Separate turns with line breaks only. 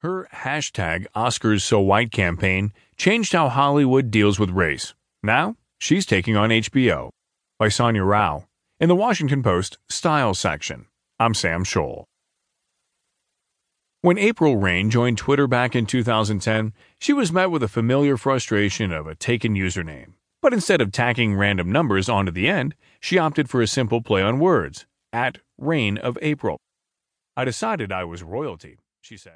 Her hashtag Oscars So White campaign changed how Hollywood deals with race. Now she's taking on HBO. By Sonia Rao. In the Washington Post Style section. I'm Sam Scholl. When April Reign joined Twitter back in 2010, she was met with a familiar frustration of a taken username. But instead of tacking random numbers onto the end, she opted for a simple play on words at Reign of April. I decided I was royalty, she said.